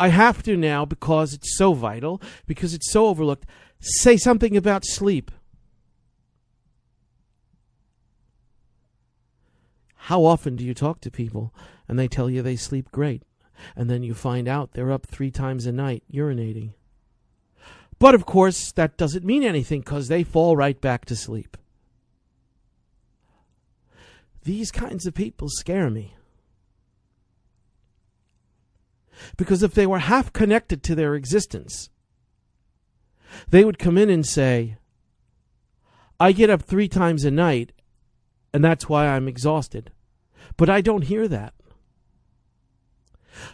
I have to now, because it's so vital, because it's so overlooked, say something about sleep. How often do you talk to people and they tell you they sleep great, and then you find out they're up three times a night urinating? But of course, that doesn't mean anything because they fall right back to sleep. These kinds of people scare me. Because if they were half connected to their existence, they would come in and say, I get up three times a night, and that's why I'm exhausted. But I don't hear that.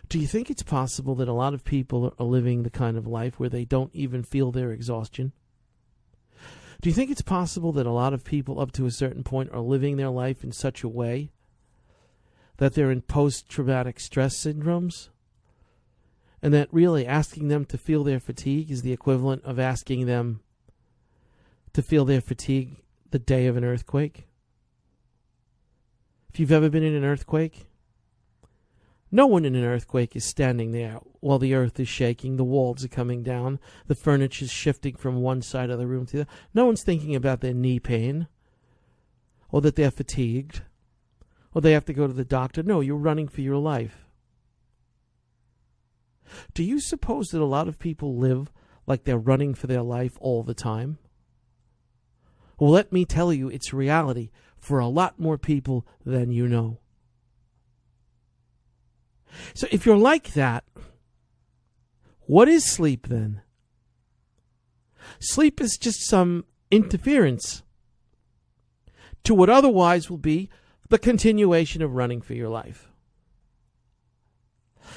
Do you think it's possible that a lot of people are living the kind of life where they don't even feel their exhaustion? Do you think it's possible that a lot of people up to a certain point are living their life in such a way that they're in post traumatic stress syndromes? And that really asking them to feel their fatigue is the equivalent of asking them to feel their fatigue the day of an earthquake? If you've ever been in an earthquake, no one in an earthquake is standing there while the earth is shaking, the walls are coming down, the furniture is shifting from one side of the room to the other. No one's thinking about their knee pain or that they're fatigued or they have to go to the doctor. No, you're running for your life. Do you suppose that a lot of people live like they're running for their life all the time? Well, let me tell you, it's reality for a lot more people than you know. So if you're like that, what is sleep then? Sleep is just some interference to what otherwise will be the continuation of running for your life.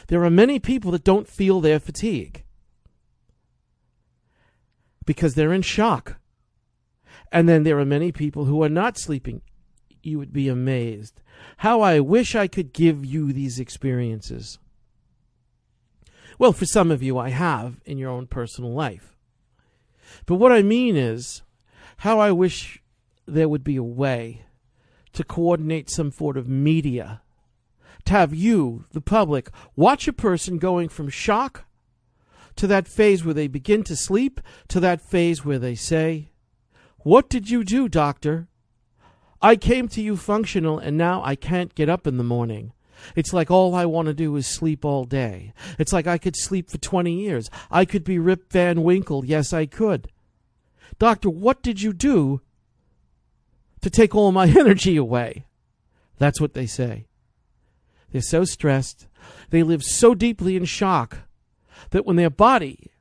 There are many people that don't feel their fatigue because they're in shock. And then there are many people who are not sleeping. You would be amazed how I wish I could give you these experiences. Well, for some of you, I have in your own personal life. But what I mean is how I wish there would be a way to coordinate some sort of media to have you, the public, watch a person going from shock to that phase where they begin to sleep to that phase where they say, What did you do, doctor? I came to you functional and now I can't get up in the morning. It's like all I want to do is sleep all day. It's like I could sleep for 20 years. I could be Rip Van Winkle. Yes, I could. Doctor, what did you do to take all my energy away? That's what they say. They're so stressed. They live so deeply in shock that when their body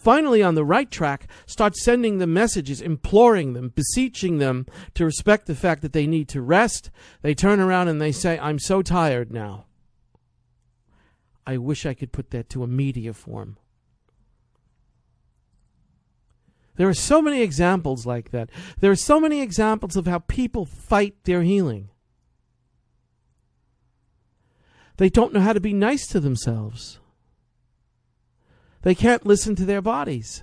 finally on the right track, starts sending them messages, imploring them, beseeching them to respect the fact that they need to rest. They turn around and they say, I'm so tired now. I wish I could put that to a media form. There are so many examples like that. There are so many examples of how people fight their healing. They don't know how to be nice to themselves. They can't listen to their bodies.